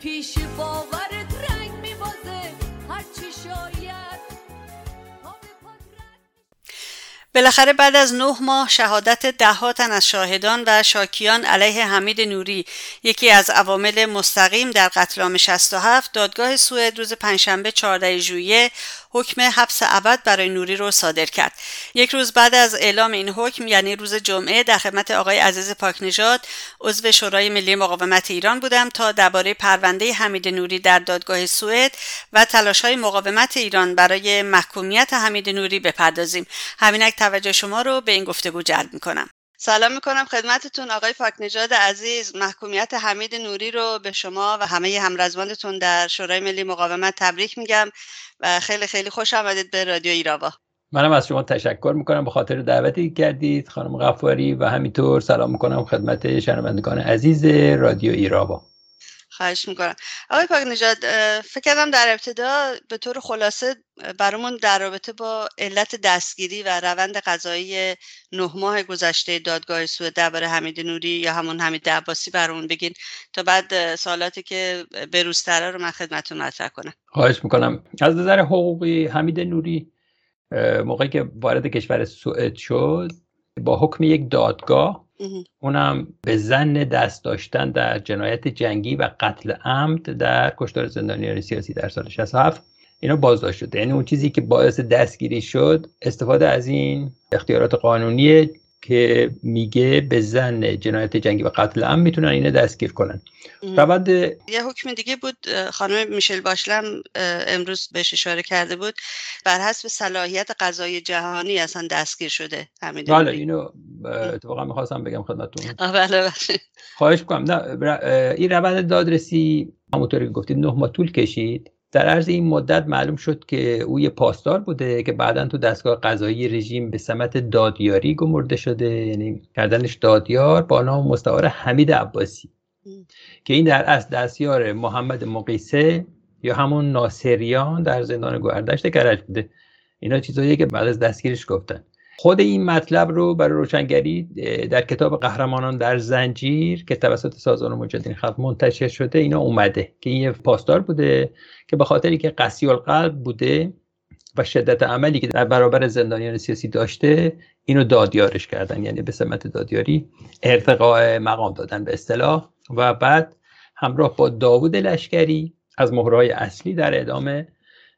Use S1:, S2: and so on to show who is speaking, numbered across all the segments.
S1: که
S2: بالاخره بعد از نه ماه شهادت ده تن از شاهدان و شاکیان علیه حمید نوری یکی از عوامل مستقیم در قتل عام 67 دادگاه سوئد روز پنجشنبه 14 ژوئیه حکم حبس ابد برای نوری رو صادر کرد. یک روز بعد از اعلام این حکم یعنی روز جمعه در خدمت آقای عزیز پاکنژاد عضو شورای ملی مقاومت ایران بودم تا درباره پرونده حمید نوری در دادگاه سوئد و تلاش های مقاومت ایران برای محکومیت حمید نوری بپردازیم. همینک توجه شما رو به این گفتگو جلب می‌کنم. سلام می‌کنم خدمتتون آقای پاکنژاد عزیز محکومیت حمید نوری رو به شما و همه همرزمانتون در شورای ملی مقاومت تبریک میگم و خیلی خیلی خوش آمدید به رادیو ایراوا.
S3: منم از شما تشکر می‌کنم به خاطر دعوتی کردید خانم غفاری و همینطور سلام می‌کنم خدمت شنوندگان عزیز رادیو ایراوا.
S2: خواهش می‌کنم. آقای پاک نجاد فکر کردم در ابتدا به طور خلاصه برامون در رابطه با علت دستگیری و روند قضایی نه ماه گذشته دادگاه سوئد درباره حمید نوری یا همون حمید عباسی برامون بگین تا بعد سوالاتی که بروزتره رو من خدمتتون مطرح کنم.
S3: خواهش می‌کنم. از نظر حقوقی حمید نوری موقعی که وارد کشور سوئد شد با حکم یک دادگاه اونم به زن دست داشتن در جنایت جنگی و قتل عمد در کشتار زندانیان سیاسی در سال 67 اینا بازداشت شده. یعنی اون چیزی که باعث دستگیری شد استفاده از این اختیارات قانونی که میگه به زن جنایت جنگی و قتل عمد می‌تونن اینو دستگیر کنن.
S2: روند یه حکم دیگه بود خانم میشل باشلم امروز بهش اشاره کرده بود. بر حسب صلاحیت قضایی جهانی اصلا دستگیر شده همین
S3: بله اینو اتفاقا می‌خواستم بگم خدمتتون.
S2: بله بله.
S3: خواهش می‌کنم. نه این روند دادرسی همونطوری که گفتید نه ماه طول کشید. در عرض این مدت معلوم شد که او یه پاسدار بوده که بعدا تو دستگاه قضایی رژیم به سمت دادیاری گمرده شده. یعنی کردنش دادیار با نام مستعار حمید عباسی. که این در اصل دستیار محمد مقیسه یا همون ناصریان در زندان گوهردشت کرج بوده. اینا چیزاییه که بعد از دستگیرش گفتن. خود این مطلب رو برای روشنگری در کتاب قهرمانان در زنجیر که توسط سازمان مجاهدین خلق منتشر شده اینا اومده که این یه پاسدار بوده که به خاطری که قسی القلب بوده و شدت عملی که در برابر زندانیان سیاسی داشته اینو دادیارش کردن یعنی به سمت دادیاری ارتقاء مقام دادن به اصطلاح. و بعد همراه با داوود لشکری از مهرهای اصلی در اعدام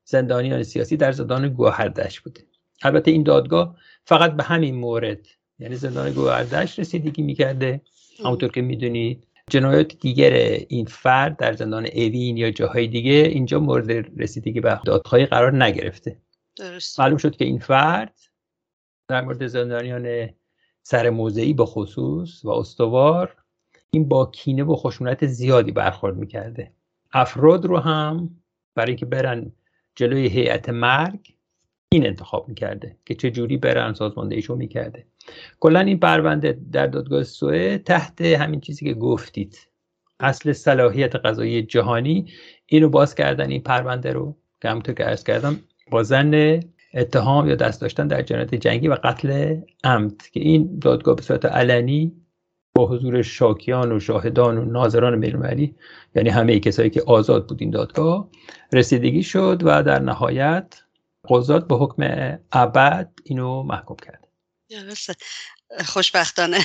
S3: زندانیان سیاسی در زندان گوهردش بوده. البته این دادگاه فقط به همین مورد یعنی زندان گوهردش رسیدگی می‌کرده. همونطور که می‌دونید جنایات دیگر این فرد در زندان اوین یا جاهای دیگه اینجا مورد رسیدگی به دادخواهی قرار نگرفته.
S2: درست.
S3: معلوم شد که این فرد در مورد زندانیان سر موضعی به خصوص و استوار این با کینه و خشونت زیادی برخورد می‌کرده. افراد رو هم برای اینکه برن جلوی هیئت مرگ این انتخاب می‌کرده که چه جوری برن سازماندهیشو می‌کرده. کلا این پرونده در دادگاه سوئه تحت همین چیزی که گفتید. اصل صلاحیت قضایی جهانی. اینو باز کردن این پرونده رو که همونطور که ارز کردم با زن اتهام یا دست داشتن در جنایت جنگی و قتل عمد. که این دادگاه به صورت علنی با حضور شاکیان و شاهدان و ناظران بین‌المللی یعنی همه کسایی که آزاد بود این دادگاه رسیدگی شد و در نهایت قضات به حکم ابد اینو محکوم کرد
S2: خوشبختانه.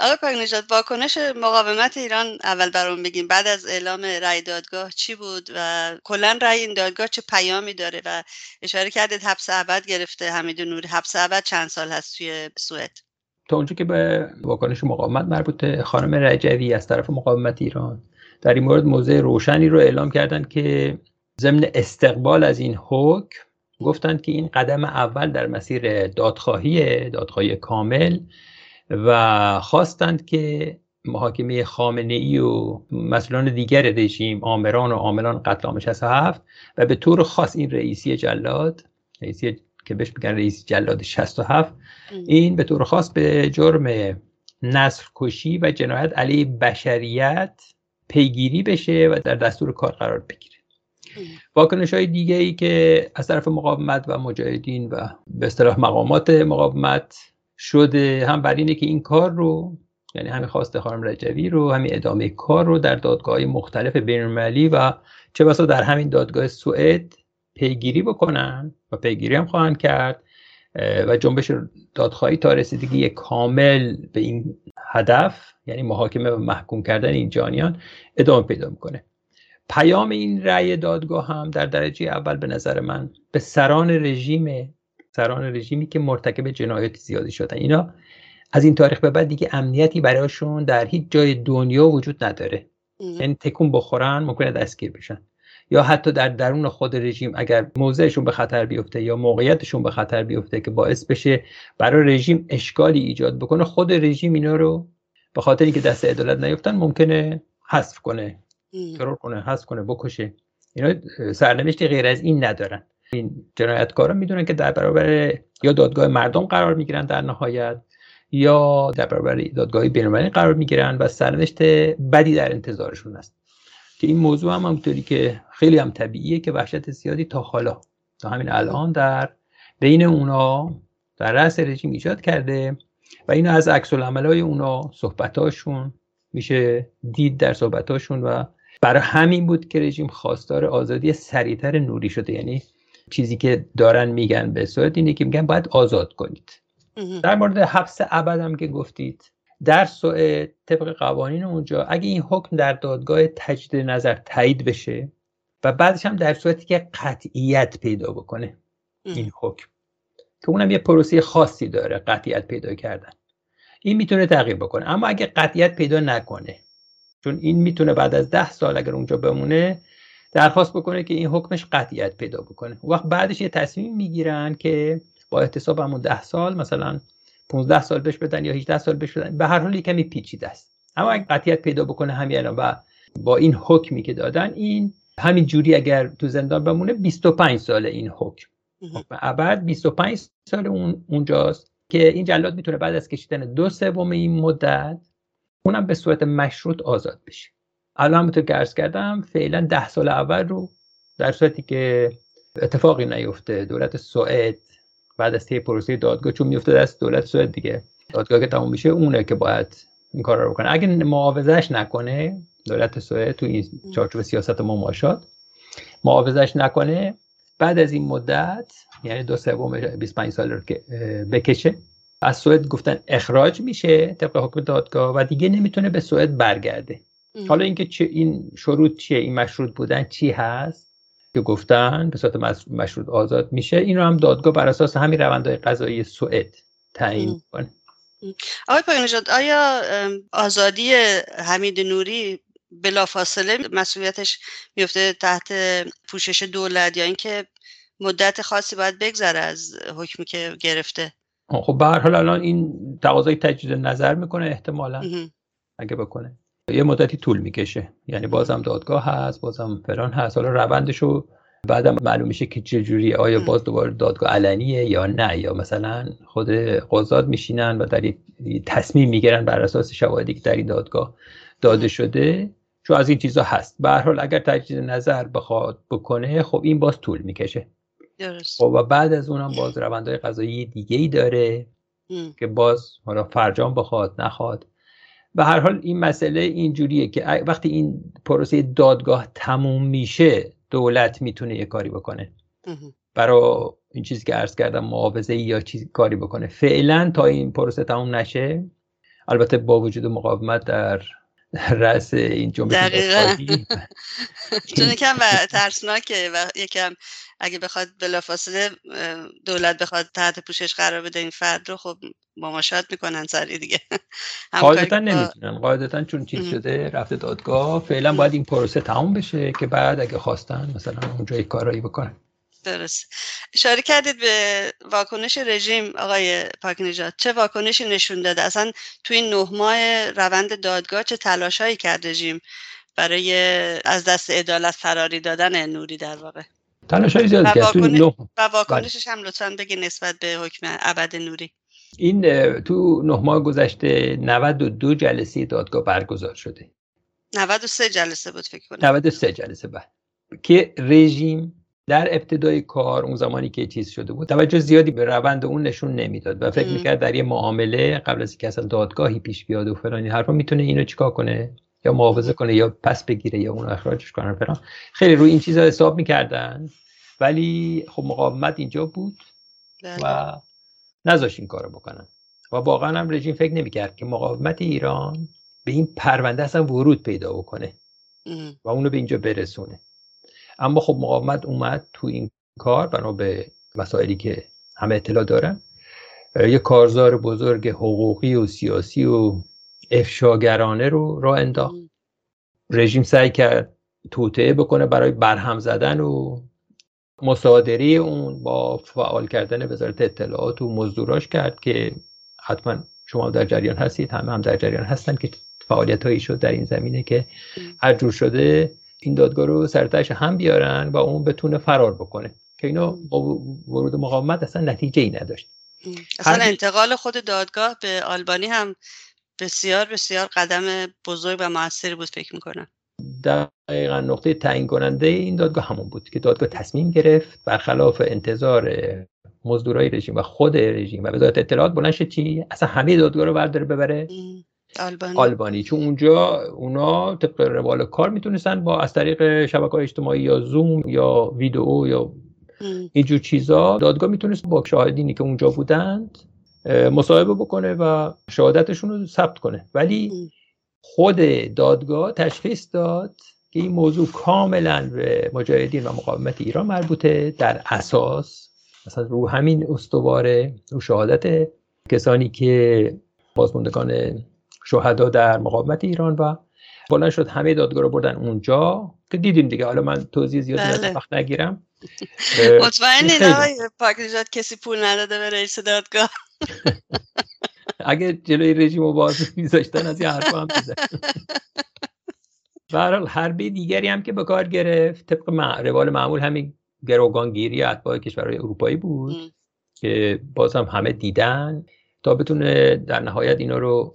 S2: آقای پاک نجات واکنش مقاومت ایران اول برام بگیم. بعد از اعلام رأی دادگاه چی بود و کلا رأی این دادگاه چه پیامی داره و اشاره کردید حبس ابد گرفته حمید نوری. حبس ابد چند سال هست توی سوئد؟
S3: تا اونجا که به واکنش مقاومت مربوط خانم رجوی از طرف مقاومت ایران. در این مورد موضع روشنی رو اعلام کردن که ضمن استقبال از این حکم گفتند که این قدم اول در مسیر دادخواهی دادخواهی کامل و خواستند که محاکمه خامنه ای و مسئولان دیگر رژیم آمران و عاملان قتل عام 67 و به طور خاص این رئیسی جلاد رئیسی که بهش میگن رئیس جلاد 67 این به طور خاص به جرم نسل کشی و جنایت علیه بشریت پیگیری بشه و در دستور کار قرار بگیره. واکنش های دیگه ای که از طرف مقاومت و مجاهدین و به اصطلاح مقامات مقاومت شده هم بر اینه که این کار رو یعنی همین خواست خانم رجوی رو همین ادامه کار رو در دادگاه مختلف بینالمللی و چه بسا در همین دادگاه سوئد پیگیری بکنن و پیگیری هم خواهند کرد و جنبش دادخواهی تا رسیدگی کامل به این هدف یعنی محاکمه و محکوم کردن این جانیان ادامه پیدا می‌کنه. پیام این رأی دادگاه هم در درجه اول به نظر من به سران رژیم سران رژیمی که مرتکب جنایات زیادی شدن. اینا از این تاریخ به بعد دیگه امنیتی برایشون در هیچ جای دنیا وجود نداره. یعنی تکون بخورن ممکنه دستگیر بشن. یا حتی در درون خود رژیم اگر موضعشون به خطر بیفته یا موقعیتشون به خطر بیفته که باعث بشه برای رژیم اشکالی ایجاد بکنه خود رژیم اینا رو به خاطر اینکه دست عدالت نیفتن ممکنه حذف کنه. ترور کنه حذف کنه بکشه. اینا سرنوشتی غیر از این ندارن. این جنایتکارا می‌دونن که در برابر یا دادگاه مردم قرار می‌گیرن در نهایت یا در برابر دادگاه بینالمللی قرار می‌گیرن و سرنوشت بدی در انتظارشون است که این موضوع هم همونطوری که خیلی هم طبیعیه که وحشت زیادی تا حالا. تا همین الان در بین اونا در رأس رژیم ایجاد کرده و اینو از عکس های اونا صحبتاشون میشه دید در صحبتاشون و برای همین بود که رژیم خواستار آزادی سریعتر نوری شده. یعنی چیزی که دارن میگن به صورت اینه که میگن باید آزاد کنید. در مورد حبس ابد هم که گفتید در سوئد طبق قوانین اونجا اگه این حکم در دادگاه تجدید نظر تایید بشه و بعدش هم در صورتی که قطعیت پیدا بکنه این حکم که اونم یه پروسه خاصی داره قطعیت پیدا کردن. این می‌تونه تغییر بکنه. اما اگه قطعیت پیدا نکنه چون این می‌تونه بعد از ده سال اگر اونجا بمونه درخواست بکنه که این حکمش قطعیت پیدا بکنه. وقت بعدش یه تصمیم می‌گیرن که با احتساب همون ده سال مثلا 15 سال بهش بدن یا 18 سال بهش بدن به هر حال کمی پیچیده است. اما اگه قطعیت پیدا بکنه همین الان و با این حکمی که دادن این همین جوری اگر تو زندان بمونه 25 سال این حکم. حکم ابد 25 سال اون اونجاست که این جلاد می‌تونه بعد از کشیدن دو سوم این مدت اونم به صورت مشروط آزاد بشه. الان همونطور که عرض کردم فعلا ده سال اول رو در صورتی که اتفاقی نیفته دولت سوئد بعد از طی پروسه دادگاه چون میفته دست دولت سوئد دیگه دادگاه که تموم میشه اونه که باید این کار رو بکنه. اگه معاوضش نکنه دولت سوئد تو این چارچوب سیاست مماشات معاوضش نکنه بعد از این مدت یعنی دو سوم 25 سال رو که بکشه از سوئد گفتن اخراج میشه طبق حکم دادگاه و دیگه نمی‌تونه به سوئد برگرده. حالا اینکه چه این شروط چیه؟ این مشروط بودن چی هست؟ که گفتن به صورت مشروط آزاد میشه. این رو هم دادگاه بر اساس همین روندهای قضایی سوئد تعیین کنه
S2: آقای پایان آیا آزادی حمید نوری بلافاصله مسئولیتش میفته تحت پوشش دولت یا اینکه مدت خاصی باید بگذره از حکمی که گرفته؟
S3: خب به هر حال الان این تقاضای تجدید نظر می‌کنه احتمالا. اگه بکنه. یه مدتی طول می‌کشه. یعنی بازم دادگاه هست بازم فلان هست. حالا روندش رو بعدم معلوم میشه که چجوری آیا باز دوباره دادگاه علنیه یا نه. یا مثلا خود قضات میشینن و در تصمیم می‌گیرن بر اساس شواهدی که در این دادگاه داده شده. چون از این چیزا هست. به هر حال اگر تجدید نظر بخواد بکنه خب این باز طول می‌کشه.
S2: درست.
S3: خب و بعد از اونم باز روندهای قضایی دیگه ای داره که باز حالا فرجام بخواد نخواد. به هر حال این مسئله اینجوریه که وقتی این پروسه دادگاه تموم میشه دولت می‌تونه یه کاری بکنه. برای این چیزی که عرض کردم معاوضه یا چیزی کاری بکنه. فعلا تا این پروسه تموم نشه البته با وجود مقاومت در رأس این جنبش
S2: چون یکم و ترسناکه و یکم اگه بخواد بلافاصله دولت بخواد تحت پوشش قرار بده این فرد رو خب مماشات می‌کنن سری دیگه.
S3: قاعدتا نمی‌تونن. قاعدتا چون چیز شده رفته دادگاه فعلا باید این پروسه تموم بشه که بعد اگه خواستن مثلا اونجا یک کارایی بکنن.
S2: درست اشاره کردید به واکنش رژیم آقای پاک چه واکنشی نشون داده؟ اصلا تو این نه ماه روند دادگاه چه تلاشهایی کرد رژیم برای از دست عدالت فراری دادن نوری در واقع؟
S3: تلاشهایی زیاد کرد.
S2: و واکنشش هم لطفا بگی نسبت به حکم ابد نوری.
S3: این تو نه ماه گذشته 92 جلسه دادگاه برگزار شده.
S2: 93 جلسه بود فکر کنم.
S3: 93 جلسه بعد که رژیم در ابتدای کار اون زمانی که چیز شده بود. توجه زیادی به روند اون نشون نمی‌داد و فکر می‌کرد در یه معامله قبل از اینکه اصلا دادگاهی پیش بیاد و فلانی حرفا می‌تونه اینو چیکار کنه؟ یا معاوضه کنه یا پس بگیره یا اون اخراجش کنه فلان. خیلی روی این چیزا حساب می‌کردن. ولی خب مقاومت اینجا بود
S2: بله.
S3: و نذاشت این کارو بکنن. و واقعا هم رژیم فکر نمی‌کرد که مقاومت ایران به این پرونده اصلا ورود پیدا بکنه. و اونو به اینجا برسونه. اما خب مقاومت اومد تو این کار بنا به مسائلی که همه اطلاع دارن. یه کارزار بزرگ حقوقی و سیاسی و افشاگرانه رو راه انداخت. رژیم سعی کرد توطعه بکنه برای برهم زدن و مصادره اون با فعال کردن وزارت اطلاعات و مزدوراش کرد که حتما شما در جریان هستید همه هم در جریان هستن که فعالیت هایی شد در این زمینه که هر جور شده این دادگاه رو سرتش هم بیارن و اون بتونه فرار بکنه. که اینا با ورود مقاومت اصلا نتیجه ای نداشت.
S2: اصلا انتقال خود دادگاه به آلبانی هم بسیار بسیار قدم بزرگ و موثری بود فکر می‌کنم.
S3: دقیقا نقطه تعیین کننده این دادگاه همون بود که دادگاه تصمیم گرفت برخلاف انتظار مزدورای رژیم و خود رژیم و وزارت اطلاعات بلند چی؟ اصلا همه دادگاه رو برداره ببره.
S2: آلبانی
S3: آلبانی چون اونجا اونا طبق روال کار می‌تونستن با از طریق شبکه های اجتماعی یا زوم یا ویدئو یا. اینجور چیزا دادگاه می‌تونست با شاهدینی که اونجا بودند مصاحبه بکنه و شهادتشون رو ثبت کنه ولی. خود دادگاه تشخیص داد که این موضوع کاملا به مجاهدین و مقاومت ایران مربوطه در اساس مثلا رو همین استواره رو شهادت کسانی که بازماندگان شهدا در مقاومت ایران و بلند شد همه دادگاه رو بردن اونجا که دیدیم دیگه. حالا من توضیح زیادی
S2: بله.
S3: وقت نگیرم.
S2: مطمئن آقای پاک کسی پول نداده به رئیس دادگاه.
S3: اگه جلوی رژیم رو باز میذاشتن از این حرفا هم می‌زد. به هر حال حربه دیگری هم که به کار گرفت طبق روال معمول همین گروگانگیری اتباع کشورهای اروپایی بود. که باز هم همه دیدن. تا بتونه در نهایت اینا رو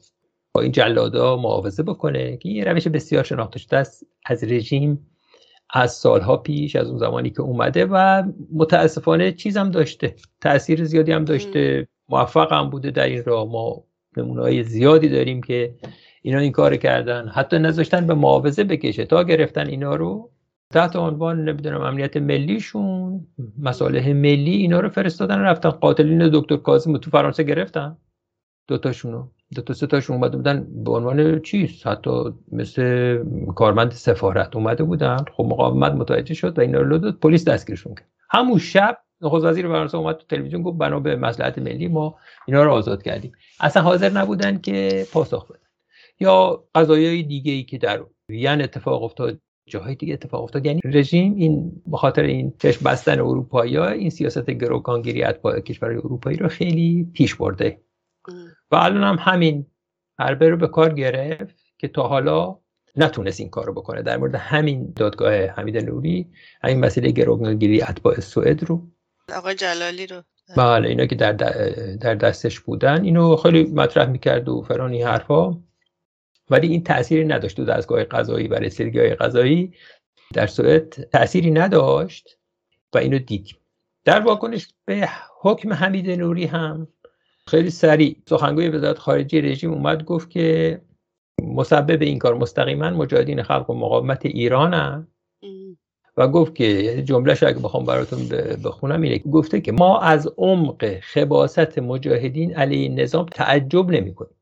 S3: با این جلادا معاوضه بکنه که این روش بسیار شناخته شده است از رژیم از سالها پیش از اون زمانی که اومده و متاسفانه چیزم داشته تاثیر زیادی هم داشته موفق هم بوده در این راه. ما نمونه زیادی داریم که اینا این کار کردن. حتی نذاشتن به معاوضه بکشه. تا گرفتن اینا رو تحت عنوان نمی‌دونم امنیت ملیشون مصالح ملی اینا رو فرستادن رفتن قاتلین دکتر کاظم تو فرانسه گرفتن. دوتاشونو. دو تا سه تاشون اومده بودن به عنوان چیز حتی مثل کارمند سفارت اومده بودن. خب مقاومت متوجه شد و اینا رو داد. پلیس دستگیرشون کرد. همون شب نخست وزیر فرانسه اومد تو تلویزیون گفت بنا به مصلحت ملی ما اینا رو آزاد کردیم. اصلا حاضر نبودن که پاسخ بدن. یا قضایای دیگه ای که در وین اتفاق افتاد جاهای دیگه اتفاق افتاد. یعنی رژیم این به خاطر این چشم بستن اروپایی این سیاست گروگانگیری اتباع کشورهای اروپایی رو خیلی پیش برده. و الان هم همین حربه رو به کار گرفت که تا حالا نتونست این کار رو بکنه. در مورد همین دادگاه حمید نوری همین مسئله گروگانگیری اتباع سوئد رو.
S2: آقای جلالی رو.
S3: بله اینا که در در دستش بودن. اینو خیلی مطرح می‌کرد و فران این حرفا. ولی این تأثیری نداشت تو دستگاه قضایی. و رسیدگاه قضایی در سوئد تأثیری نداشت و اینو دیدیم در واکنش به حکم حمید نوری هم خیلی سریع. سخنگوی وزارت خارجه رژیم اومد گفت که مسبب این کار مستقیما مجاهدین خلق و مقاومت ایرانن. و گفت که جملهش اگه بخوام براتون بخونم اینه گفته که ما از عمق خباست مجاهدین علیه نظام تعجب نمی کنیم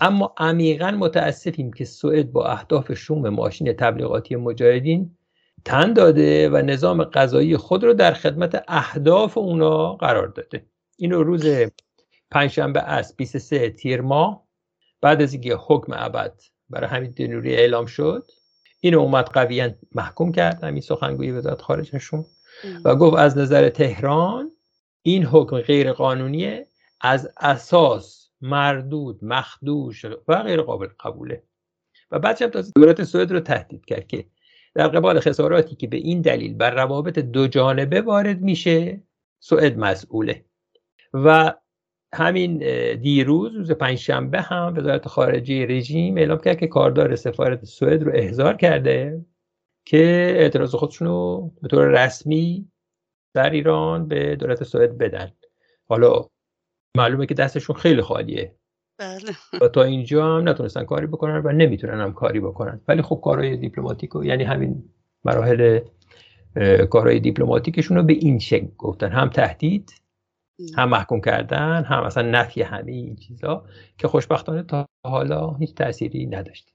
S3: اما عمیقا متاسفیم که سوئد با اهداف شوم ماشین تبلیغاتی مجاهدین تن داده و نظام قضایی خود رو در خدمت اهداف اونا قرار داده. اینو روز پنجشنبه از 23 تیر ماه. بعد از اینکه حکم ابد برای حمید نوری اعلام شد اینو اومد قویا محکوم کرد همین سخنگوی وزارت خارجشون و گفت از نظر تهران این حکم غیر قانونیه از اساس مردود مخدوش و غیر قابل قبوله. و بعدش هم تازه دولت سوئد رو تهدید کرد که در قبال خساراتی که به این دلیل بر روابط دو جانبه وارد میشه سوئد مسئوله. و همین دیروز روز پنجشنبه هم وزارت خارجه رژیم اعلام کرد که کاردار سفارت سوئد رو احضار کرده که اعتراض خودشون رو به طور رسمی در ایران به دولت سوئد بدن. حالا معلومه که دستشون خیلی خالیه.
S2: بله.
S3: و تا اینجا هم نتونستن کاری بکنن و نمی‌تونن هم کاری بکنن. ولی خب کارهای دیپلماتیک و یعنی همین مراحل کارهای دیپلماتیکشون رو به این شکل گفتن. هم تهدید هم محکوم کردن هم اصلا نفی همه این چیزا که خوشبختانه تا حالا هیچ تأثیری نداشت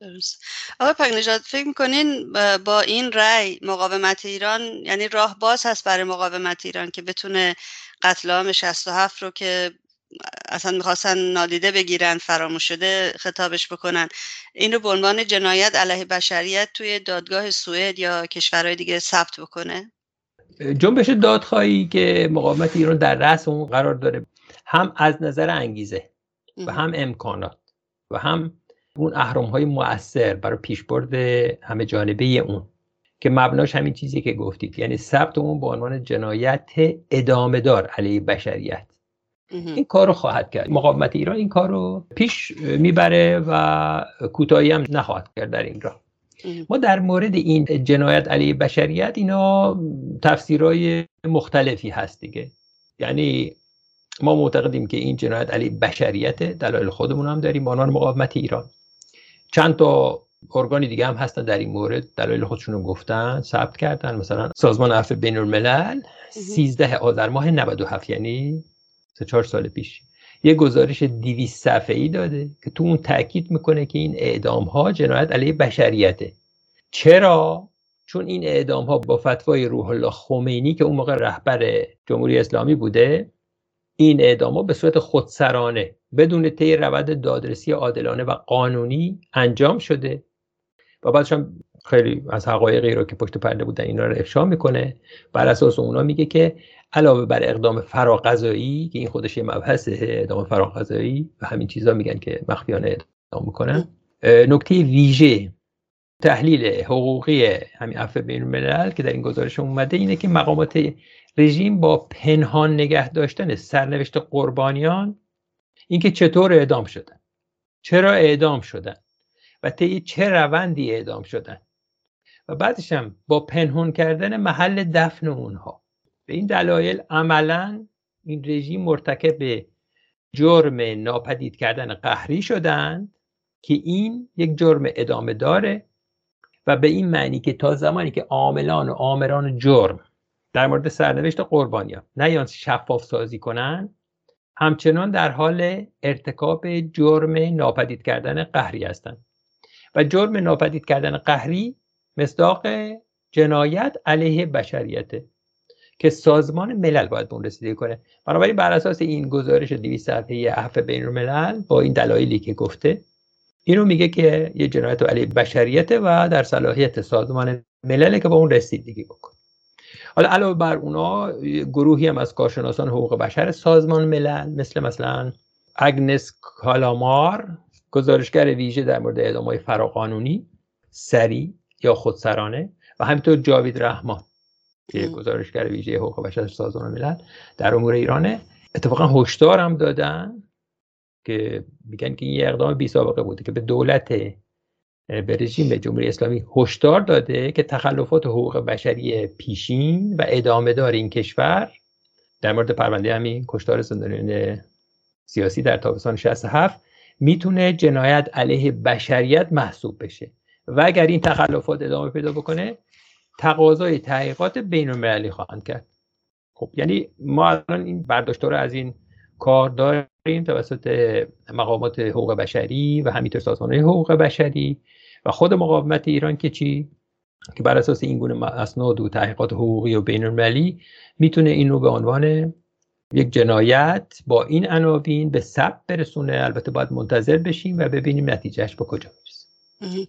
S2: درست. آقای پاک نجات فکر می‌کنین با این رأی مقاومت ایران یعنی راه باز هست برای مقاومت ایران که بتونه قتل عام 67 رو که اصلا می‌خواستن نادیده بگیرن فراموش شده خطابش بکنن این رو به عنوان جنایت علیه بشریت توی دادگاه سوئد یا کشورهای دیگه ثبت بکنه؟
S3: جنبش دادخواهی که مقاومت ایران در رأس اون قرار داره هم از نظر انگیزه و هم امکانات و هم اون اهرام های مؤثر برای پیشبرد همه جانبه اون که مبناش همین چیزی که گفتید. یعنی ثبت اون به عنوان جنایت ادامه دار علیه بشریت. این کار رو خواهد کرد. مقاومت ایران این کار رو پیش می‌بره و کوتاهی هم نخواهد کرد در این راه. ما در مورد این جنایت علیه بشریت اینا تفسیرهای مختلفی هست دیگه. یعنی ما معتقدیم که این جنایت علیه بشریت دلایل خودمون هم داریم به عنوان مقاومت ایران. چند تا ارگانی دیگه هم هستن در این مورد دلایل خودشون رو گفتن ثبت کردن. مثلا سازمان عفو بین الملل 13 آذر ماه 97 یعنی سه چهار سال پیش. یه گزارش 200 صفحه ای داده که تو اون تاکید می‌کنه که این اعدام ها جنایت علیه بشریته. چرا؟ چون این اعدام ها با فتوای روح الله خمینی که اون موقع رهبر جمهوری اسلامی بوده این اعدام ها به صورت خودسرانه بدون طی روند دادرسی عادلانه و قانونی انجام شده. و بعدش هم خیلی از حقایقی رو که پشت پرده بودن اینا رو افشا می‌کنه. بر اساس اونا میگه که علاوه بر اقدام فراقضایی که این خودش یه مبحثه اقدام فراقضایی و همین چیزا میگن که مخفیانه اقدام می‌کنن. نکته ویژه تحلیل حقوقی همین عفو بین الملل که در این گزارش اومده اینه که مقامات رژیم با پنهان نگه داشتن سرنوشت قربانیان اینکه چطور اعدام شدن چرا اعدام شدن و طی چه روندی اعدام شدن. و بعدش هم با پنهون کردن محل دفن اونها. به این دلایل عملا این رژیم مرتکب جرم ناپدید کردن قهری شدند که این یک جرم ادامه داره و به این معنی که تا زمانی که عاملان و آمران جرم در مورد سرنوشت قربانیان نیان شفاف سازی کنند همچنان در حال ارتکاب جرم ناپدید کردن قهری هستند. و جرم ناپدید کردن قهری مصداق جنایت علیه بشریته که سازمان ملل باید به اون رسیدگی کنه. بنابراین بر اساس این گزارش 200 صفحه‌ای عفو بین الملل با این دلایلی که گفته اینو میگه که یه جنایت علیه بشریته و در صلاحیت سازمان ملل که با اون رسیدگی بکنه. حالا علاوه بر اونا گروهی هم از کارشناسان حقوق بشر سازمان ملل مثل مثلا اگنس کالامار گزارشگر ویژه در مورد اعدام های فراقانونی سری یا خودسرانه و همینطور جاوید رحمان که گزارشگر ویژه حقوق بشر سازمان ملل در امور ایرانه. اتفاقا هشدار هم دادن که میگن که این اقدام بی سابقه بوده که به دولت به رژیم جمهوری اسلامی هشدار داده که تخلفات حقوق بشری پیشین و ادامه دار این کشور. در مورد پرونده همین کشتار زندانیان سیاسی در تابستان 67 می‌تونه جنایت علیه بشریت محسوب بشه. و اگر این تخلفات ادامه پیدا بکنه تقاضای تحقیقات بین المللی خواهند کرد. خب یعنی ما الان این برداشت رو از این کار داریم توسط مقامات حقوق بشری و همینطور سازمان حقوق بشری و خود مقاومت ایران که چی؟ که بر اساس این گونه اسناد و تحقیقات حقوقی و بین المللی می‌تونه این رو به عنوان یک جنایت با این عناوین به ثبت برسونه. البته باید منتظر بشیم و ببینیم نتیجهش به کجا.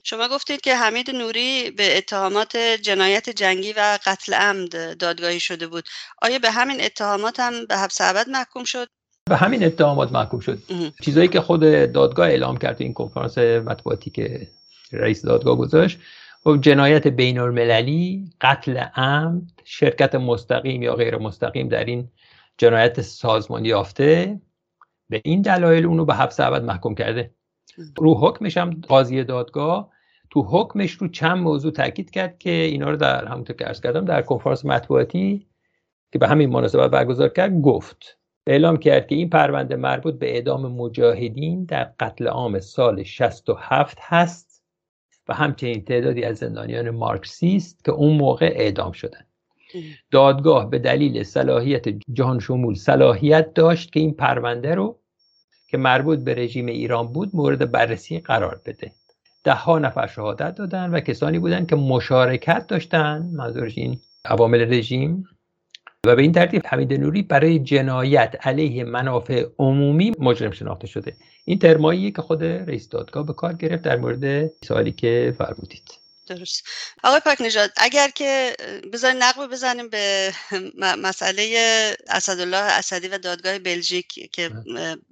S2: شما گفتید که حمید نوری به اتهامات جنایت جنگی و قتل عمد دادگاهی شده بود. آیا به همین اتهامات هم به حبس ابد محکوم شد؟
S3: به همین اتهامات محکوم شد. چیزایی که خود دادگاه اعلام کرد این کنفرانس مطبوعاتی که رئیس دادگاه گذاشت و جنایت بین المللی قتل عمد شرکت مستقیم یا غیر مستقیم در این جنایت سازمانی یافته به این دلایل اونو به حبس ابد محکوم کرده. رو حکمش هم قاضی دادگاه تو حکمش رو چند موضوع تاکید کرد که اینا رو در همونطور که عرض کردم در کنفرانس مطبوعاتی که به همین مناسبت برگزار کرد گفت. اعلام کرد که این پرونده مربوط به اعدام مجاهدین در قتل عام سال 67 هست و همچنین تعدادی از زندانیان مارکسیست که اون موقع اعدام شدن. دادگاه به دلیل صلاحیت جهان شمول صلاحیت داشت که این پرونده رو که مربوط به رژیم ایران بود مورد بررسی قرار بده. ده ها نفر شهادت دادن و کسانی بودند که مشارکت داشتن منظورش این عوامل رژیم. و به این ترتیب حمید نوری برای جنایت علیه منافع عمومی مجرم شناخته شده. این ترمایی که خود رئیس دادگاه به کار گرفت در مورد سوالی که فرمودید.
S2: درست. آقای پاک نژاد اگر که بذاریم نقب بزنیم به مسئله اسدالله اسدی و دادگاه بلژیک که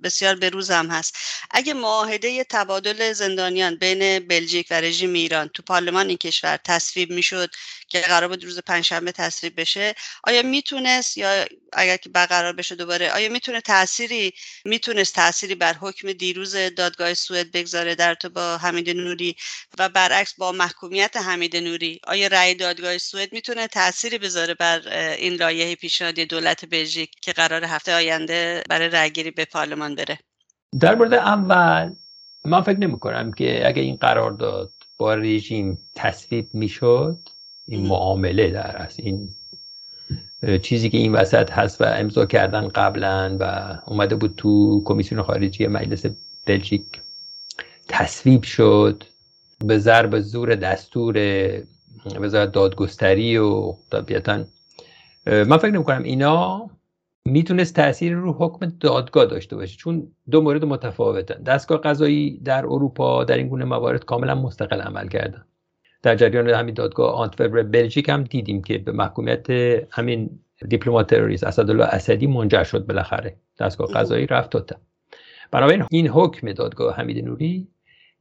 S2: بسیار بروز هم هست. اگه معاهده تبادل زندانیان بین بلژیک و رژیم ایران تو پارلمان این کشور تصویب می‌شد که قرار بود روز پنجشنبه تصویب بشه آیا می‌تونست یا اگر که برقرار بشه دوباره آیا می‌تونه تأثیری می‌تونست تأثیری بر حکم دیروز دادگاه سوئد بگذاره در تو با حمید نوری و برعکس با محکومیت حمید نوری؟ آیا رأی دادگاه سوئد می‌تونه تأثیری بذاره بر این لایحه پیشنهادی دولت بلژیک که قرار هفته آینده برای رأیگیری به پارلمان بره؟
S3: در مورد اول من فکر نمی کنم که اگه این قرارداد با رژیم تصویب می‌شد این معامله در است این چیزی که این وسط هست و امضا کردن قبلا و اومده بود تو کمیسیون خارجی مجلس بلژیک تصویب شد به ضرب زور دستور وزارت دادگستری و طبیعتا من فکر نمی کنم اینا می‌تونست تاثیر رو حکم دادگاه داشته باشه چون دو مورد متفاوتن. دستگاه قضایی در اروپا در این گونه موارد کاملا مستقل عمل کردن. در جریان همین دادگاه آنتورپ بلژیک هم دیدیم که به محکومیت همین دیپلمات تروریست اسدالله اسدی منجر شد بالاخره. دستگاه قضایی رفت تا بنابراین این حکم دادگاه حمید نوری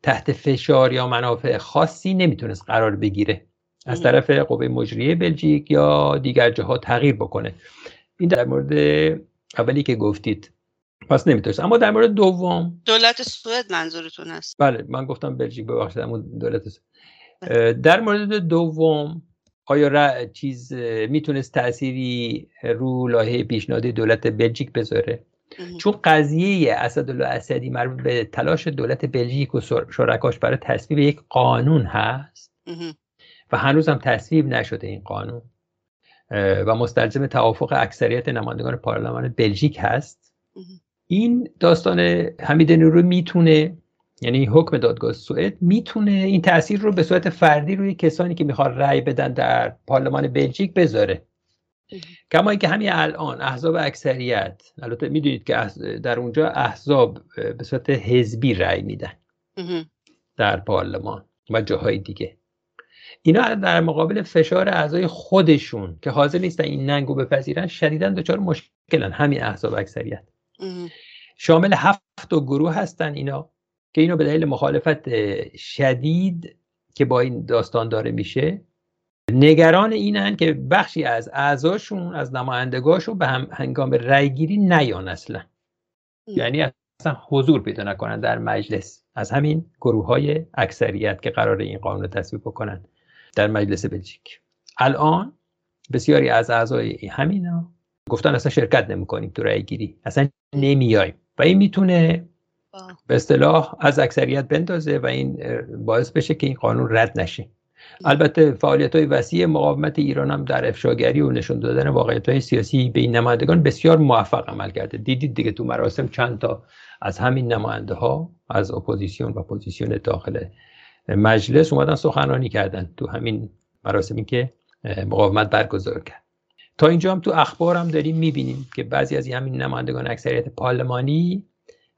S3: تحت فشار یا منافع خاصی نمی‌تونست قرار بگیره. از طرف قوه مجریه بلژیک یا دیگر جاها تغییر بکنه. این در مورد اولی که گفتید. پس نمی‌تونست. اما در مورد دوم
S2: دولت سوئد منظورتون هست
S3: بله من گفتم بلژیک ببخشید اما دولت سوئد. در مورد دوم آیا چیز می‌تونست تأثیری رو لایحه پیشنهادی دولت بلژیک بذاره؟ چون قضیه اسدالله اسدی مربوط به تلاش دولت بلژیک و شرکاش برای تصویب یک قانون هست و هنوز هم تصویب نشده این قانون و مستلزم توافق اکثریت نمایندگان پارلمان بلژیک هست. این داستان حمید نورو می‌تونه یعنی حکم دادگاه سوئد می‌تونه این تاثیر رو به صورت فردی روی کسانی که می‌خوان رأی بدن در پارلمان بلژیک بذاره. کما اینکه همین الان احزاب اکثریت البته می‌دونید که در اونجا احزاب به صورت حزبی رأی میدن در پارلمان و جاهای دیگه. اینا در مقابل فشار اعضای خودشون که حاضر نیستن این ننگو بپذیرن شدیدا دچار مشکلن همین احزاب اکثریت. شامل هفت گروه هستن اینا. که اینو به دلیل مخالفت شدید که با این داستان داره میشه نگران اینن که بخشی از اعضاشون از نمایندگاشون به هم هنگام رأیگیری نیان اصلا. یعنی اصلا حضور پیدا نکنن در مجلس. از همین گروه های اکثریت که قرار این قانون رو تصویب بکنن در مجلس بلژیک. الان بسیاری از اعضای همینا گفتن اصلا شرکت نمی‌کنیم تو رأی گیری اصلا نمیایم و این می‌تونه به اصطلاح از اکثریت بندازه و این باعث بشه که این قانون رد نشه. البته فعالیت های وسیع مقاومت ایران هم در افشاگری و نشون دادن واقعیت های سیاسی به این نمایندگان بسیار موفق عمل کرده. دیدید دیگه تو مراسم چند تا از همین نماینده ها از اپوزیسیون و پوزیسیون داخل مجلس اومدن سخنرانی کردن تو همین مراسمی که مقاومت برگزار کرد. تا اینجا هم تو اخبار هم داریم می‌بینیم که بعضی از همین نمایندگان اکثریت پارلمانی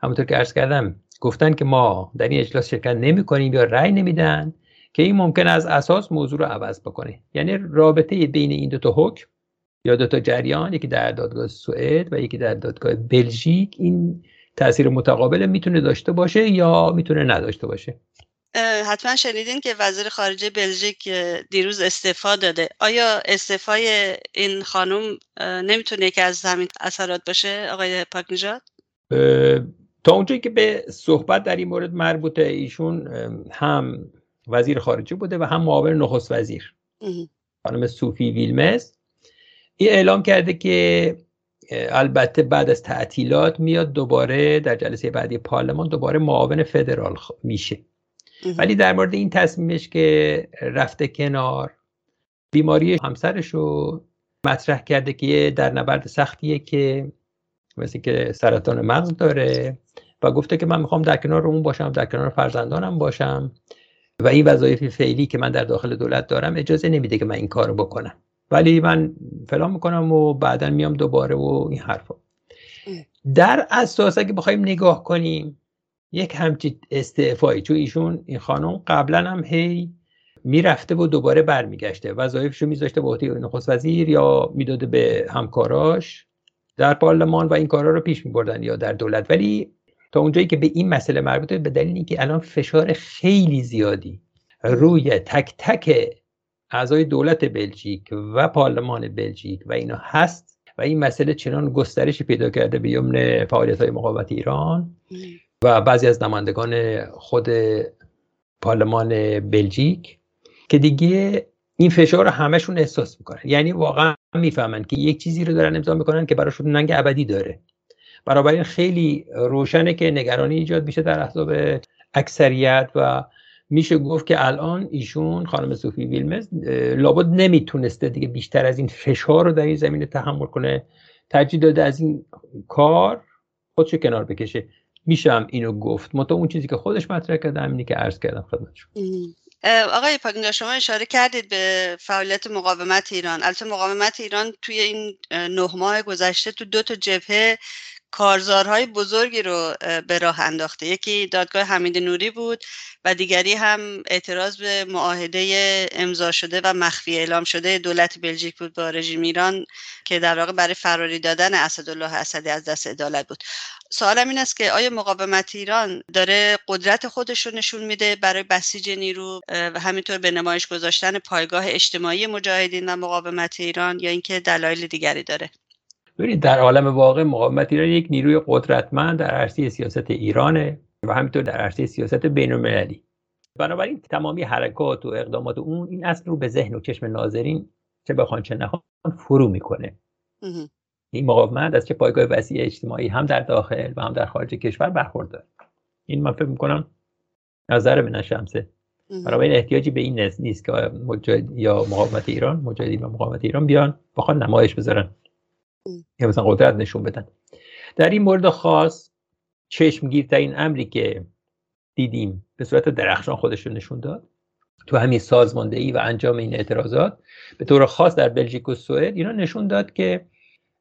S3: همونطور که عرض کردم گفتن که ما در این اجلاس شرکت نمی کنیم یا رأی نمیدن که این ممکن از اساس موضوع رو عوض بکنه. یعنی رابطه بین این دو تا حکم یا دو تا جریان یکی در دادگاه سوئد و یکی در دادگاه بلژیک این تاثیر متقابل می‌تونه داشته باشه یا می‌تونه نداشته باشه؟
S2: حتما شنیدین که وزیر خارجه بلژیک دیروز استعفا داده. آیا استعفای این خانم نمی‌تونه یکی از همین اثرات باشه آقای پاک
S3: تا اونجایی که به صحبت در این مورد مربوطه ایشون هم وزیر خارجه بوده و هم معاون نخست وزیر. خانم صوفی ویلمز. این اعلام کرده که البته بعد از تعطیلات میاد دوباره در جلسه بعدی پارلمان دوباره معاون فدرال میشه. ولی در مورد این تصمیمش که رفته کنار بیماری همسرش رو مطرح کرده که در نبرد سختیه که مثل که سرطان مغز داره و گفته که من می‌خوام در کنار اون باشم در کنار فرزندانم باشم و این وظایف فعلی که من در داخل دولت دارم اجازه نمیده که من این کارو بکنم. ولی من فلان می‌کنم و بعدا میام دوباره و این حرفا. در اساس اگه بخوایم نگاه کنیم یک همچی استعفایی چون ایشون این خانم قبلا هم هی می‌رفته و دوباره برمیگشته. وظایفشو میذاشته به عهده نخست وزیر یا می‌داده به همکاراش. در پارلمان و این کارا رو پیش میبردن یا در دولت. ولی تا اونجایی که به این مسئله مربوطه به دلیل اینکه الان فشار خیلی زیادی روی تک تک اعضای دولت بلژیک و پارلمان بلژیک و اینا هست و این مسئله چنان گسترشی پیدا کرده به یمن فعالیت های مقاومت ایران و بعضی از نمایندگان خود پارلمان بلژیک که دیگه این فشار رو همشون احساس می‌کنن. یعنی واقعا می‌فهمن که یک چیزی رو دارن امضا می‌کنن که براشون ننگ ابدی داره. این خیلی روشنه که نگرانی ایجاد میشه در احزاب اکثریت و میشه گفت که الان ایشون خانم صوفی ویلمز لابد نمی‌تونسته دیگه بیشتر از این فشار رو در این زمینه تحمل کنه. ترجیح داده از این کار خودشو کنار بکشه. میشم اینو گفت. متا اون چیزی که خودش مطرح کرده همینی که عرض کردم خدمتشون
S2: آقای پاکینجا شما اشاره کردید به فعالیت مقاومت ایران. البته مقاومت ایران توی این نه ماه گذشته تو دو تا جبهه کارزارهای بزرگی رو به راه انداخته. یکی دادگاه حمید نوری بود و دیگری هم اعتراض به معاهده امضا شده و مخفی اعلام شده دولت بلژیک بود با رژیم ایران که در واقع برای فراری دادن اسدالله اسدی از دست عدالت بود. سوالم این است که آیا مقاومت ایران داره قدرت خودش رو نشون میده برای بسیج نیرو و همینطور به نمایش گذاشتن پایگاه اجتماعی مجاهدین و مقاومت ایران یا اینکه دلایل دیگری داره؟
S3: ببینید در عالم واقع مقاومت ایران یک نیروی قدرتمند در عرصه سیاست ایرانه. و همینطور در عرصه سیاست بین المللی بنابراین تمامی حرکات و اقدامات اون این اصل رو به ذهن و چشم ناظرین چه بخوان چه نخوان فرو می‌کنه. این مقاومت از چه پایگاه وسیع اجتماعی هم در داخل و هم در خارج کشور برخوردار این من فکر می‌کنم نظر من شمسه. این احتیاجی به این نیست که مجاهد یا مقاومت ایران مجاهدین و مقاومت ایران بیان بخوان نمایش بذارن. یا مثلا قدرت نشون بدن. در این مورد خاص چشمگیرترین امری که دیدیم به صورت درخشان خودش رو نشون داد. تو همین سازماندهی و انجام این اعتراضات به طور خاص در بلژیک و سوئد اینا نشون داد که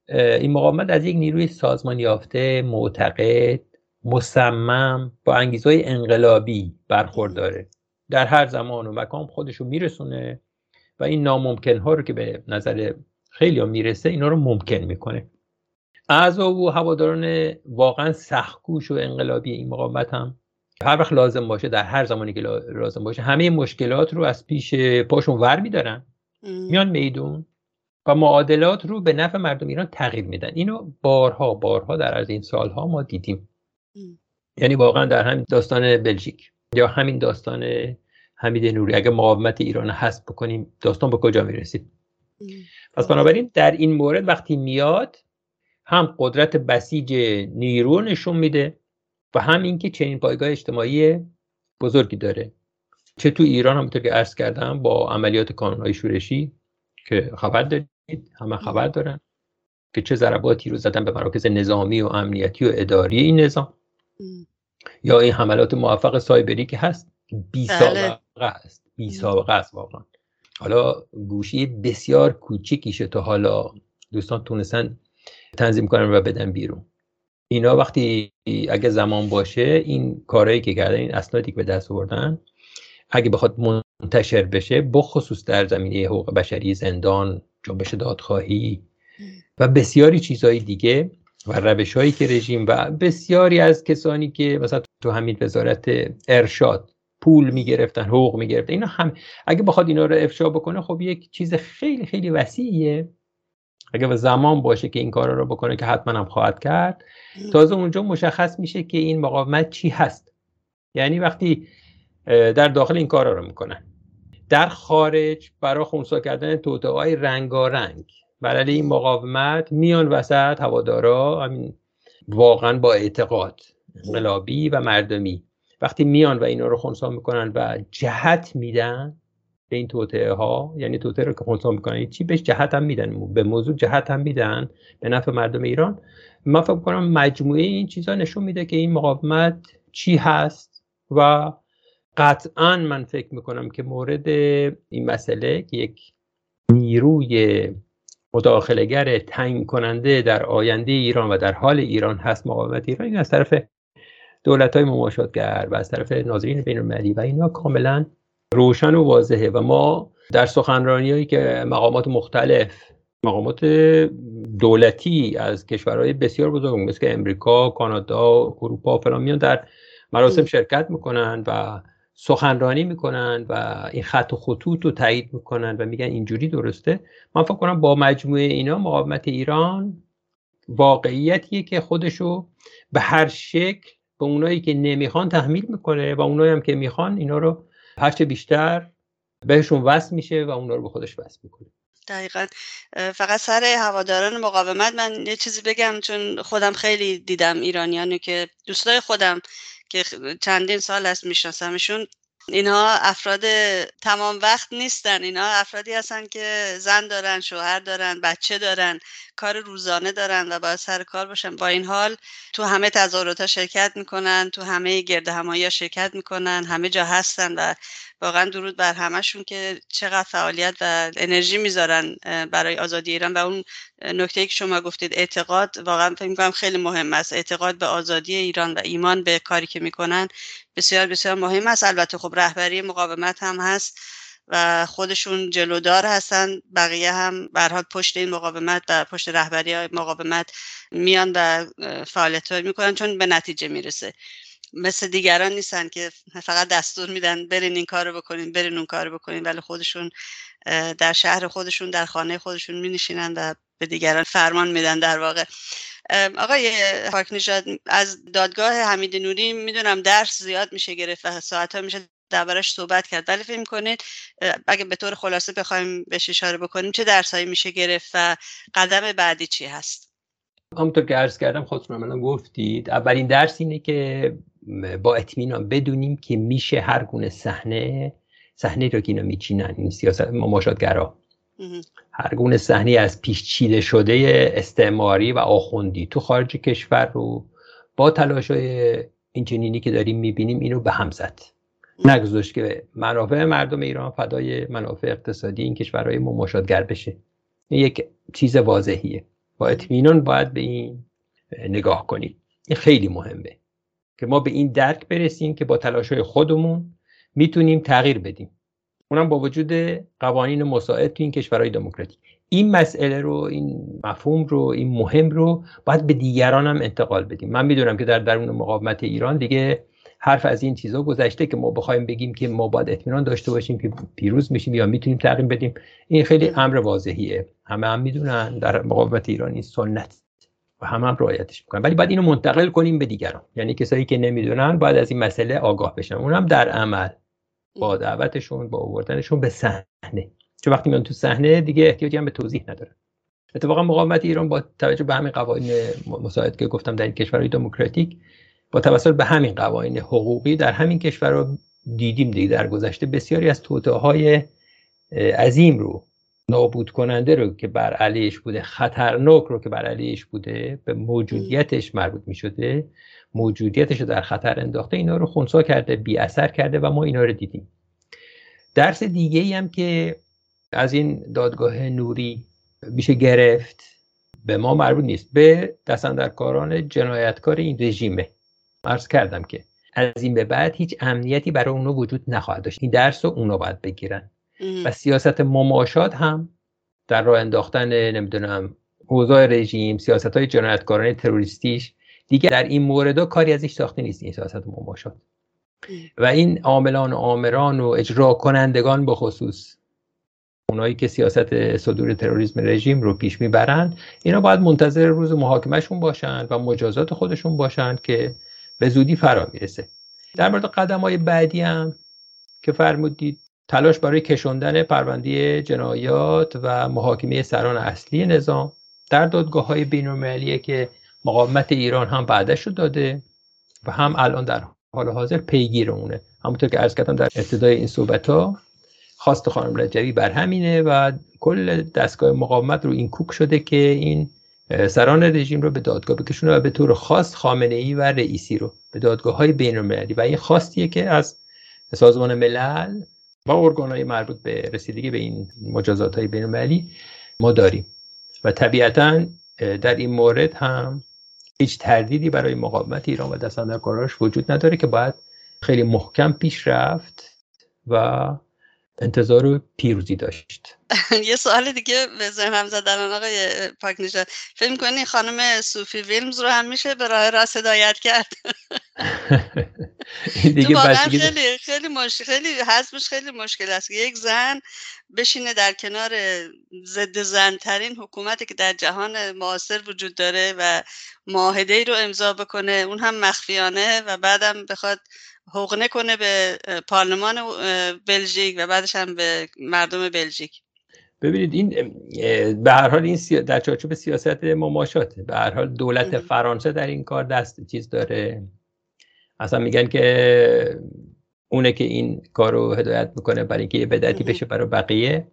S3: این مقاومت از یک نیروی سازمان یافته معتقد مصمم با انگیزهای انقلابی برخورداره. در هر زمان و مکان خودش رو میرسونه و این ناممکن ها رو که به نظر خیلی ها می‌رسه اینا رو ممکن می‌کنه. اعضا و هواداران واقعا سختگوش و انقلابی این مقاومت هم. هر وقت لازم باشه در هر زمانی که لازم باشه همه مشکلات رو از پیش پاشون ور میدارن. میان میدون و معادلات رو به نفع مردم ایران تغییر میدن. اینو بارها بارها در از این سالها ما دیدیم. یعنی واقعا در همین داستان بلژیک یا همین داستان حمید نوری. اگه مقاومت ایران حذف بکنیم داستان به کجا می‌رسید؟ پس بنابراین در این مورد وقتی میاد هم قدرت بسیج نیرو نشون میده و هم اینکه چنین پایگاه اجتماعی بزرگی داره. چه تو ایران همونطور که عرض کردم با عملیات کانونهای شورشی که خبر دارید همه خبر دارن که چه ضرباتی رو زدن به مراکز نظامی و امنیتی و اداری این نظام. یا این حملات موفق سایبری که هست. بی بله. سابقه است. بی سابقه است واقعا. حالا گوشی بسیار کوچیکیشه تا حالا. دوستان تونستن تنظیم کنن و بدن بیرون. اینا وقتی اگه زمان باشه این کارهایی که کردن این اسنادی که به دست آوردن اگه بخواد منتشر بشه بخصوص در زمینه حقوق بشری زندان جنبش دادخواهی و بسیاری چیزهای دیگه و روش هایی که رژیم و بسیاری از کسانی که مثلا تو همین وزارت ارشاد پول می‌گرفتن حقوق می‌گرفتن اینا هم اگه بخواد اینا رو افشا بکنه خب یک چیز خیلی خیلی وسیعیه. اگه به زمان باشه که این کارا رو بکنه که حتما هم خواهد کرد تازه اونجا مشخص میشه که این مقاومت چی هست. یعنی وقتی در داخل این کارا رو می‌کنن. در خارج برای خونسا کردن توطئه های رنگارنگ. بر علیه این مقاومت میان وسط هوادارا همین واقعا با اعتقاد انقلابی و مردمی. وقتی میان و اینا رو خونسا می‌کنن و جهت میدن به این توطعه ها یعنی توطعه رو که خونسا می‌کنن چی؟ بهش جهت هم میدن. به موضوع جهت هم میدن به نفع مردم ایران. من فکر کنم مجموعه این چیزها نشون میده که این مقاومت چی هست و قطعا من فکر می‌کنم که مورد این مسئله که یک نیروی مداخلگر تعیین کننده در آینده ایران و در حال ایران هست مقاومت ایران این از طرف دولت های مماشاتگر و از طرف ناظرین بین المللی و اینا کاملا روشن و واضحه و ما در سخنرانی هایی که مقامات مختلف مقامات دولتی از کشورهای بسیار بزرگ مثل امریکا، کانادا، اروپا فلان میان در مراسم شرکت می‌کنن و سخنرانی می‌کنن و این خط و خطوط رو تایید می‌کنن و میگن اینجوری درسته. من فکر کنم با مجموعه اینا مقاومت ایران واقعیتیه که خودشو به هر شکل به اونایی که نمی‌خوان تحمیل می‌کنه و اونایی هم که می‌خوان اینا رو هرچه بیشتر بهشون وصل میشه و اونا رو به خودش وصل می‌کنه.
S2: دقیقا. فقط سر هواداران مقاومت من یه چیزی بگم چون خودم خیلی دیدم ایرانیانو که دوستای خودم که چندین سال است میشناسمشون. اینها افراد تمام وقت نیستن. اینها افرادی هستن که زن دارن شوهر دارن بچه دارن کار روزانه دارن و باید سر کار باشن. با این حال تو همه تظاهرات شرکت می‌کنن تو همه گرد همایی شرکت می‌کنن همه جا هستن و واقعا درود بر همشون که چقدر فعالیت و انرژی می‌ذارن برای آزادی ایران. و اون نکته که شما گفتید اعتقاد واقعا فکر می‌کنم خیلی مهم است. اعتقاد به آزادی ایران و ایمان به کاری که می‌کنن بسیار بسیار مهم است. البته خب رهبری مقاومت هم هست و خودشون جلودار هستن. بقیه هم برحال پشت این مقاومت و پشت رهبری مقاومت میان و فعالیت می‌کنن چون به نتیجه می‌رسه. مثل دیگران نیستن که فقط دستور میدن برین این کارو بکنین برین اون کارو بکنین ولی خودشون در شهر خودشون در خانه خودشون می نشینن و به دیگران فرمان میدن در واقع. آقای پاک نژاد از دادگاه حمید نوری می‌دونم درس زیاد میشه گرفت و ساعت ها میشه دربارش صحبت کرد ولی فکر کنید اگه به طور خلاصه بخوایم بهش اشاره بکنیم چه درسهایی میشه گرفت و قدم بعدی چی هست؟
S3: همونطور که عرض کردم خودتون من گفتید اولین درس اینه که با اطمینان بدونیم که میشه هر گونه صحنه صحنه رو که اینا میچینن این سیاست مماشاتگرا هر گونه صحنه از پیش چیده شده استعماری و آخوندی تو خارج کشور رو با تلاش های این که داریم می‌بینیم اینو به هم زد. نگذاشت که منافع مردم ایران فدای منافع اقتصادی این کشورهای مماشاتگر بشه. این یک چیز واضحیه. با اطمینان باید به این نگاه کنیم. این خیلی مهمه. که ما به این درک برسیم که با تلاش های خودمون می‌تونیم تغییر بدیم. اونم با وجود قوانین مساعد تو این کشورهای دموکراتیک. این مسئله رو این مفهوم رو این مهم رو باید به دیگران هم انتقال بدیم. من می‌دونم که در درون مقاومت ایران دیگه حرف از این چیزا گذشته که ما بخوایم بگیم که ما باید اطمینان داشته باشیم که پیروز میشیم یا می‌تونیم تغییر بدیم. این خیلی امر واضحیه. همه هم می‌دونن در مقاومت ایران این سنت و همه هم رعایتش می‌کنن. ولی باید اینو منتقل کنیم به دیگران. یعنی کسایی که نمی‌دونن باید از این مسئله آگاه بشن. اونم در عمل. با دعوتشون با آوردنشون به صحنه. چون وقتی میان تو صحنه دیگه احتیاجی هم به توضیح نداره اتفاقا مقاومت ایران با توجه به همین قوانین مساعد که گفتم در این کشورهای دموکراتیک با توسط به همین قوانین حقوقی در همین کشورها دیدیم دیگه در گذشته. بسیاری از توطئه های عظیم رو نابود کننده رو که بر علیش بوده خطرناک رو که بر علیش بوده به موجودیتش مربوط می شده موجودیتش رو در خطر انداخته اینا رو خونسا کرده بی اثر کرده و ما اینا رو دیدیم. درس دیگه ای هم که از این دادگاه نوری میشه گرفت به ما مربوط نیست به دستندرکاران جنایتکار این رژیمه. عرض کردم که از این به بعد هیچ امنیتی برای اونو وجود نخواهد داشت. این درس رو اونا باید بگیرن. و سیاست مماشات هم در راه انداختن نمی‌دونم اوضاع رژیم سیاست های جنایتکاران تروریستیش دیگه در این مورد کاری ازش ساخته نیست این سیاست مماشات. و این عاملان و آمران و اجرا کنندگان به خصوص اونایی که سیاست صدور تروریسم رژیم رو پیش می‌برند اینا باید منتظر روز محاکمهشون باشند و مجازات خودشون باشند که به زودی فرا می‌رسه. در مورد قدم های بعدی هم که فرمودید تلاش برای کشوندن پرونده جنایات و محاکمه سران اصلی نظام در دادگاه های بین که مقاومت ایران هم بعدش رو داده و هم الان در حال حاضر پیگیر اونه. همونطور که عرض کردم در ابتدای این صحبت ها خواست خانم رجبی بر همینه و کل دستگاه مقاومت رو این کوک شده که این سران رژیم رو به دادگاه بکشونه و به طور خاص خامنه ای و رئیسی رو به دادگاه های بین و این خواستیه که از سازمان ملل و ارگان های مربوط به رسیدگی به این مجازات های بین المللی ما داریم و طبیعتا در این مورد هم هیچ تردیدی برای مقاومت ایران و دستاندرکاراش وجود نداره که باید خیلی محکم پیش رفت و انتظار پیروزی داشت.
S2: یه سوال دیگه به ذهنم زد الان آقای پاک فکر کنی خانم صوفی ویلمز رو هم میشه به راه راست هدایت کرد؟ دیگه خیلی خیلی مشکل خیلی حزمش خیلی مشکل است. یک زن بشینه در کنار ضد زن ترین حکومتی که در جهان معاصر وجود داره و معاهده ای رو امضا بکنه اون هم مخفیانه و بعدم بخواد حقنه کنه به پارلمان بلژیک و بعدش هم به مردم بلژیک.
S3: ببینید این به هر حال این در چارچوب سیاست مماشاته به هر حال دولت فرانسه در این کار دست چیز داره. اصلا میگن که اونه که این کار رو هدایت می‌کنه برای اینکه یه بدعتی بشه برای بقیه.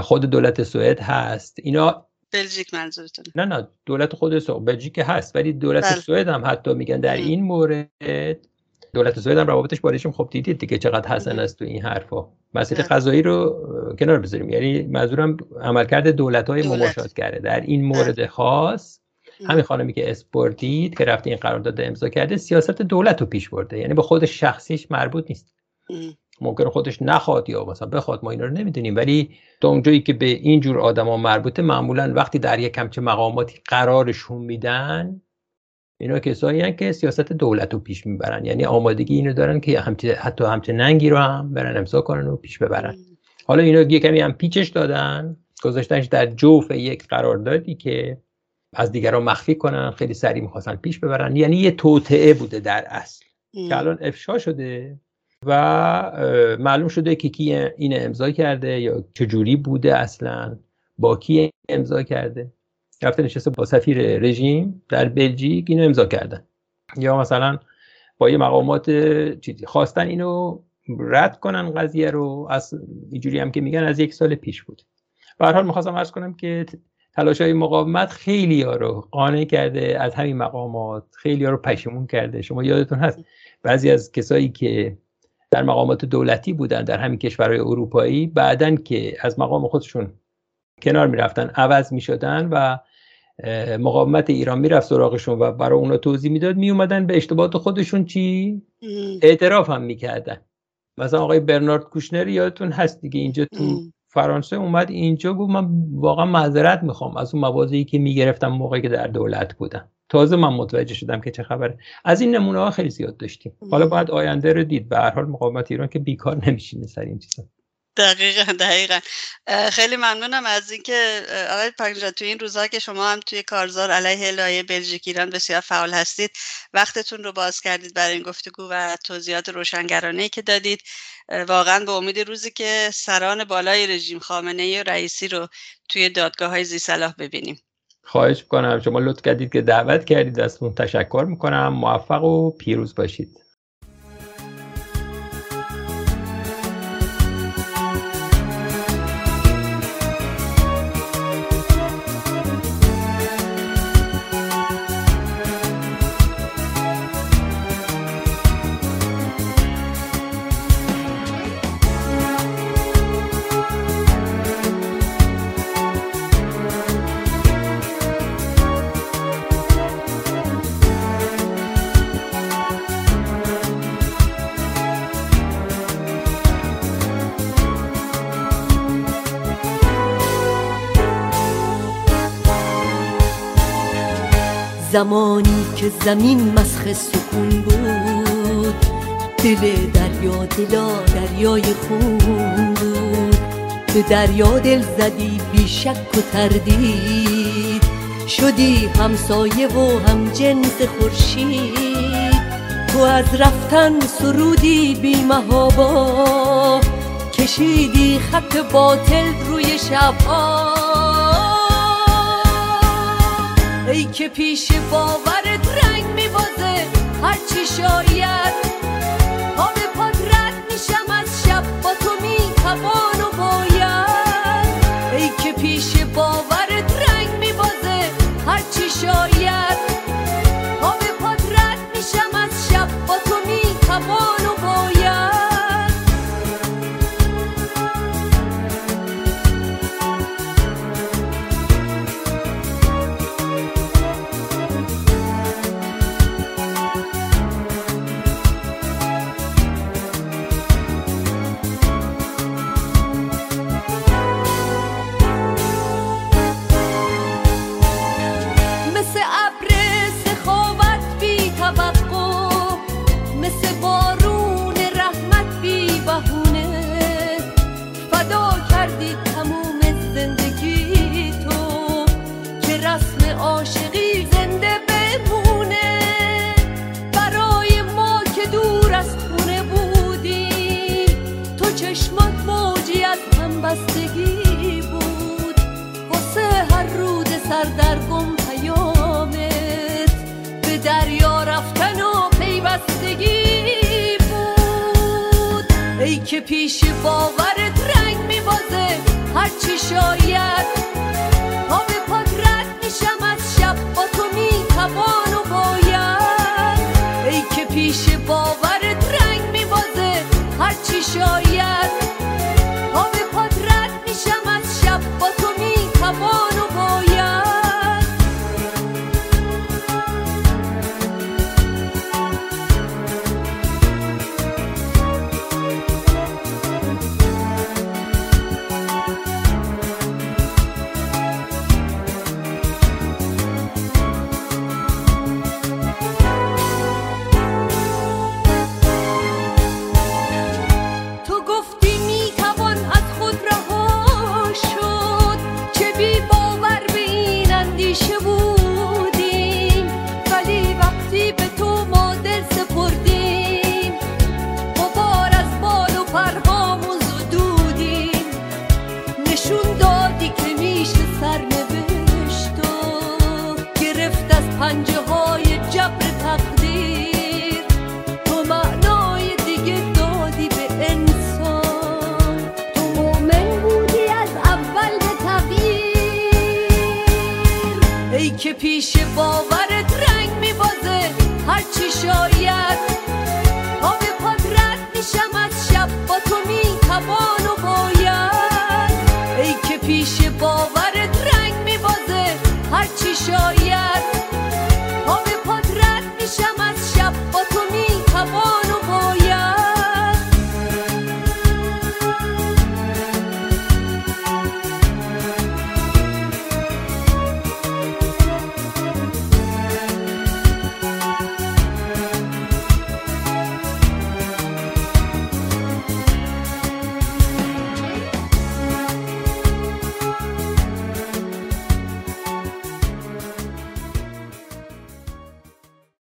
S3: خود دولت سوئد هست. اینا
S2: بلژیک منظورتون
S3: نه نه دولت خود سوئد بلژیک هست ولی دولت بله. سوئد هم حتی میگن در این مورد دولت سوئد هم روابطش با رژیم خب دیدید دیگه چقدر حسن است تو این حرفا. مسئله قضایی رو کنار بذاریم. یعنی منظورم عملکرد دولت. های مماشات کرده در این مورد خاص همین خانمی که اسپورتید که رفته این قرارداد امضا کرده سیاست دولت رو پیش برده. یعنی به خود شخصیش مربوط نیست. ممکن خودش نخواد یا مثلا بخواد ما اینا رو نمی‌دونیم. ولی تا اونجایی که به این جور آدما مربوطه معمولا وقتی در یک کمچه مقاماتی قرارشون میدن اینا کسایی که سیاست دولت رو پیش می‌برن. یعنی آمادگی اینو دارن که همچه حتی همچه ننگی رو هم برن امضا کنن و پیش ببرن. حالا اینا یه کمی هم پیچش دادن. گذاشتنش در جوف یک قراردادی که از دیگران مخفی کنن خیلی سریع می‌خواستن پیش ببرن. یعنی یه توطعه بوده در اصل. که الان افشا شده و معلوم شده که کی این امضا کرده یا چجوری بوده اصلا با کی امضا کرده. رفته نشسته با سفیر رژیم در بلژیک اینو امضا کردن. یا مثلا با یه مقامات چیزی خواستن اینو رد کنن قضیه رو از اینجوری هم که میگن از یک سال پیش بود. به هر حال می‌خواستم ارز کنم که تلاش های مقاومت خیلی ها رو قانع کرده از همین مقامات خیلی ها رو پشیمون کرده. شما یادتون هست بعضی از کسایی که در مقامات دولتی بودن در همین کشورهای اروپایی بعدن که از مقام خودشون کنار می‌رفتن عوض می‌شدن و مقاومت ایران می‌رفت سراغشون و برای اونا توضیح می‌داد میومدن به اشتباهات خودشون چی؟ اعتراف هم می‌کردن. مثلا آقای برنارد کوشنر یادتون هست دیگه اینجا تو فرانسه اومد اینجا گفت من واقعا معذرت می‌خوام از اون موازی که می‌گرفتم موقعی که در دولت بودم. تازه من متوجه شدم که چه خبره. از این نمونه ها خیلی زیاد داشتیم. حالا باید آینده رو دید. به هر حال مقاومت ایران که بیکار نمیشینه سر این چیزا.
S2: دقیقا دقیقا. خیلی ممنونم از اینکه آقای پاکنجا توی این روزها که شما هم توی کارزار علیه لایه بلژیک ایران بسیار فعال هستید وقتتون رو باز کردید برای این گفتگو و توضیحات روشنگرانه که دادید. واقعا به امید روزی که سران بالای رژیم خامنه ای رئیسی رو توی دادگاه های زی صلاح ببینیم.
S3: خواهش می‌کنم. شما لطف کردید که دعوت کردید. ازتون تشکر می‌کنم. موفق و پیروز باشید.
S4: زمانی که زمین مسخ سکون بود. دل دریا دلا دریای خون بود. به دریا دل زدی بیشک و تردید. شدی همسایه و هم جنس خورشید. تو از رفتن سرودی بی محابا. کشیدی خط باطل روی شبها. ای که پیش باورت رنگ میبازه هرچی شاید. آب پاد رد میشم از شب با تو می‌توان و باید ای که پیش باورت پیش باورت رنگ میبازه. هرچی شاید